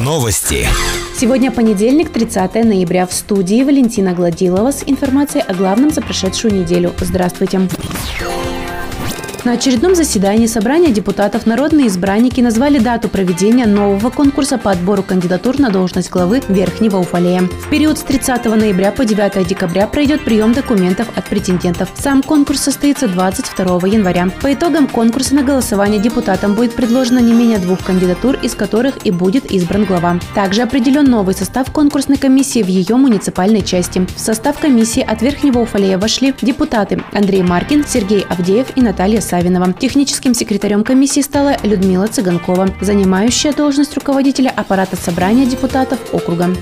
Новости. Сегодня понедельник, 30 ноября. В студии Валентина Гладилова с информацией о главном за прошедшую неделю. Здравствуйте. На очередном заседании собрания депутатов народные избранники назвали дату проведения нового конкурса по отбору кандидатур на должность главы Верхнего Уфалея. В период с 30 ноября по 9 декабря пройдет прием документов от претендентов. Сам конкурс состоится 22 января. По итогам конкурса на голосование депутатам будет предложено не менее двух кандидатур, из которых и будет избран глава. Также определен новый состав конкурсной комиссии в ее муниципальной части. В состав комиссии от Верхнего Уфалея вошли депутаты Андрей Маркин, Сергей Авдеев и Наталья Савинова. Техническим секретарем комиссии стала Людмила Цыганкова, занимающая должность руководителя аппарата собрания депутатов округа.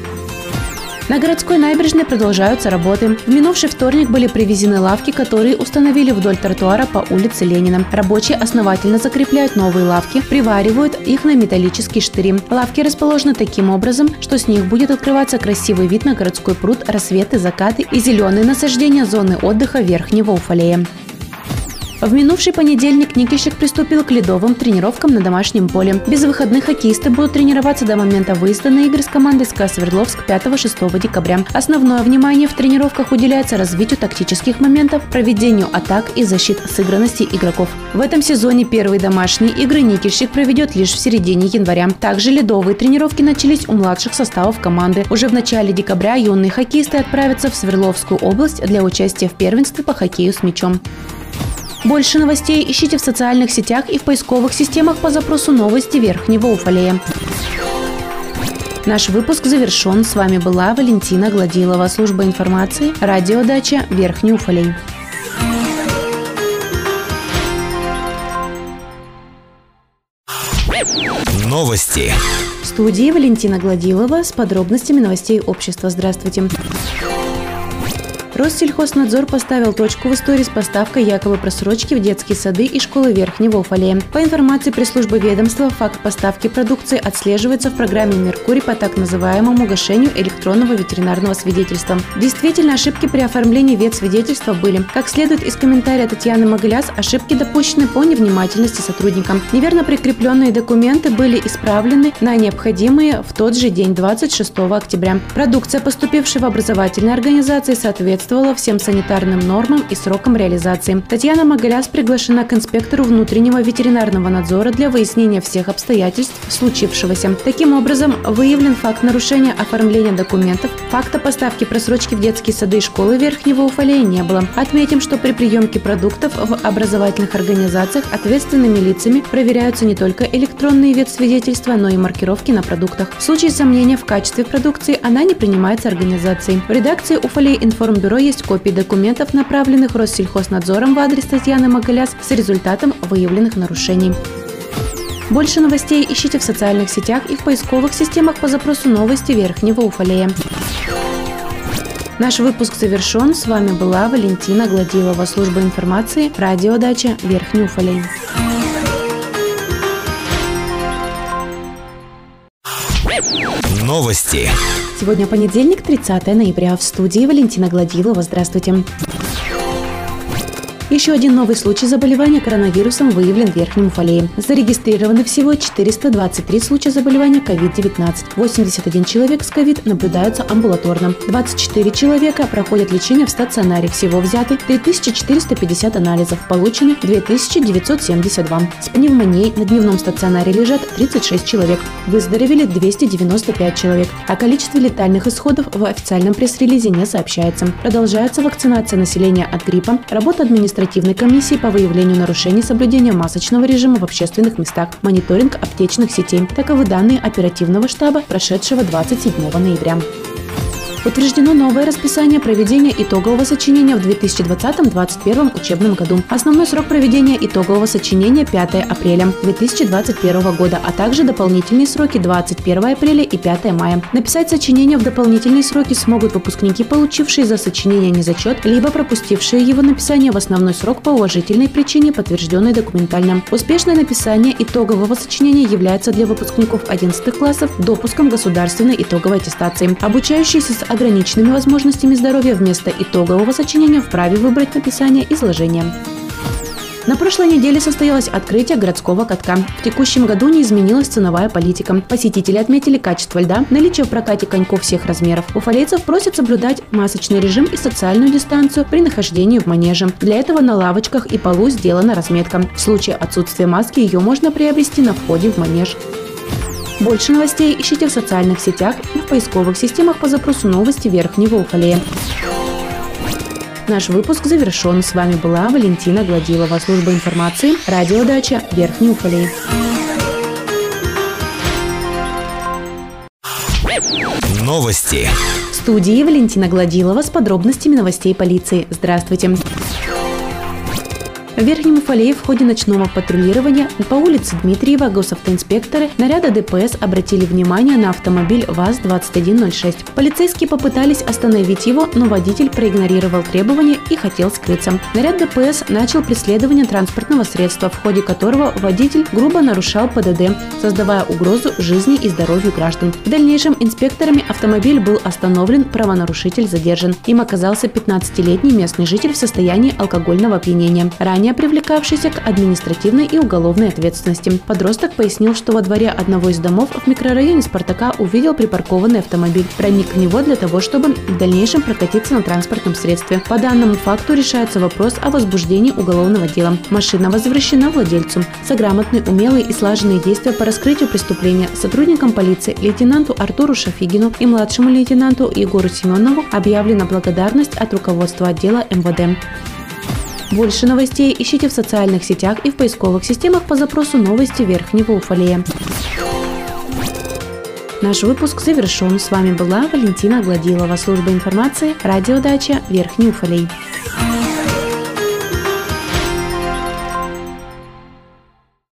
На городской набережной продолжаются работы. В минувший вторник были привезены лавки, которые установили вдоль тротуара по улице Ленина. Рабочие основательно закрепляют новые лавки, приваривают их на металлические штыри. Лавки расположены таким образом, что с них будет открываться красивый вид на городской пруд, рассветы, закаты и зеленые насаждения зоны отдыха Верхнего Уфалея. В минувший понедельник Никищик приступил к ледовым тренировкам на домашнем поле. Без выходных хоккеисты будут тренироваться до момента выезда на игры с командой СКА Свердловск 5-6 декабря. Основное внимание в тренировках уделяется развитию тактических моментов, проведению атак и защит сыгранности игроков. В этом сезоне первые домашние игры Никищик проведет лишь в середине января. Также ледовые тренировки начались у младших составов команды. Уже в начале декабря юные хоккеисты отправятся в Свердловскую область для участия в первенстве по хоккею с мячом. Больше новостей ищите в социальных сетях и в поисковых системах по запросу «Новости Верхнего Уфалея». Наш выпуск завершен. С вами была Валентина Гладилова, служба информации, радиодача Верхний Уфалей. Новости. В студии Валентина Гладилова с подробностями новостей общества. Здравствуйте. Россельхознадзор поставил точку в истории с поставкой якобы просрочки в детские сады и школы Верхнего Уфалея. По информации пресс-службы ведомства, факт поставки продукции отслеживается в программе «Меркурий» по так называемому гашению электронного ветеринарного свидетельства. Действительно, ошибки при оформлении ветсвидетельства были. Как следует из комментария Татьяны Могыляс, ошибки допущены по невнимательности сотрудникам. Неверно прикрепленные документы были исправлены на необходимые в тот же день, 26 октября. Продукция, поступившая в образовательные организации, соответствует соответствовала всем санитарным нормам и срокам реализации. Татьяна Магаляс приглашена к инспектору внутреннего ветеринарного надзора для выяснения всех обстоятельств случившегося. Таким образом, выявлен факт нарушения оформления документов, факта поставки просрочки в детские сады и школы Верхнего Уфалея не было. Отметим, что при приемке продуктов в образовательных организациях ответственными лицами проверяются не только электронные ветсвидетельства, но и маркировки на продуктах. В случае сомнения в качестве продукции она не принимается организацией. В редакции Уфалей информбюро есть копии документов, направленных Россельхознадзором в адрес Татьяны Магаляс с результатом выявленных нарушений. Больше новостей ищите в социальных сетях и в поисковых системах по запросу «Новости Верхнего Уфалея». Наш выпуск завершен. С вами была Валентина Гладилова, служба информации, радиодача Верхний Уфалей. Новости. Сегодня понедельник, 30 ноября. В студии Валентина Гладилова. Здравствуйте. Еще один новый случай заболевания коронавирусом выявлен в Верхнем Уфалее. Зарегистрированы всего 423 случая заболевания COVID-19. 81 человек с COVID наблюдаются амбулаторно. 24 человека проходят лечение в стационаре. Всего взяты 3450 анализов. Получены 2972. С пневмонией на дневном стационаре лежат 36 человек. Выздоровели 295 человек. О количестве летальных исходов в официальном пресс-релизе не сообщается. Продолжается вакцинация населения от гриппа. Работа администрации административной комиссии по выявлению нарушений соблюдения масочного режима в общественных местах, мониторинг аптечных сетей. Таковы данные оперативного штаба, прошедшего 27 ноября. Утверждено новое расписание проведения итогового сочинения в 2020-2021 учебном году. Основной срок проведения итогового сочинения 5 апреля 2021 года, а также дополнительные сроки 21 апреля и 5 мая. Написать сочинение в дополнительные сроки смогут выпускники, получившие за сочинение незачет, либо пропустившие его написание в основной срок по уважительной причине, подтвержденной документально. Успешное написание итогового сочинения является для выпускников 11 классов допуском государственной итоговой аттестации. Обучающиеся с ограниченными возможностями здоровья вместо итогового сочинения вправе выбрать написание изложения. На прошлой неделе состоялось открытие городского катка. В текущем году не изменилась ценовая политика. Посетители отметили качество льда, наличие в прокате коньков всех размеров. Уфалейцев просят соблюдать масочный режим и социальную дистанцию при нахождении в манеже. Для этого на лавочках и полу сделана разметка. В случае отсутствия маски ее можно приобрести на входе в манеж. Больше новостей ищите в социальных сетях и в поисковых системах по запросу новости Верхнего Уфалея. Наш выпуск завершен. С вами была Валентина Гладилова, служба информации, радиодача Верхний Уфалей. Новости. В студии Валентина Гладилова с подробностями новостей полиции. Здравствуйте. В Верхнем Уфалее в ходе ночного патрулирования по улице Дмитриева госавтоинспекторы наряда ДПС обратили внимание на автомобиль ВАЗ-2106. Полицейские попытались остановить его, но водитель проигнорировал требования и хотел скрыться. Наряд ДПС начал преследование транспортного средства, в ходе которого водитель грубо нарушал ПДД, создавая угрозу жизни и здоровью граждан. В дальнейшем инспекторами автомобиль был остановлен, правонарушитель задержан. Им оказался 15-летний местный житель в состоянии алкогольного опьянения. Ранее ранее привлекавшийся к административной и уголовной ответственности. Подросток пояснил, что во дворе одного из домов в микрорайоне Спартака увидел припаркованный автомобиль. Проник в него для того, чтобы в дальнейшем прокатиться на транспортном средстве. По данному факту решается вопрос о возбуждении уголовного дела. Машина возвращена владельцу. За грамотные, умелые и слаженные действия по раскрытию преступления сотрудникам полиции лейтенанту Артуру Шафигину и младшему лейтенанту Егору Семенову объявлена благодарность от руководства отдела МВД. Больше новостей ищите в социальных сетях и в поисковых системах по запросу «Новости Верхнего Уфалея». Наш выпуск завершен. С вами была Валентина Гладилова, служба информации, радиодача Верхний Уфалей.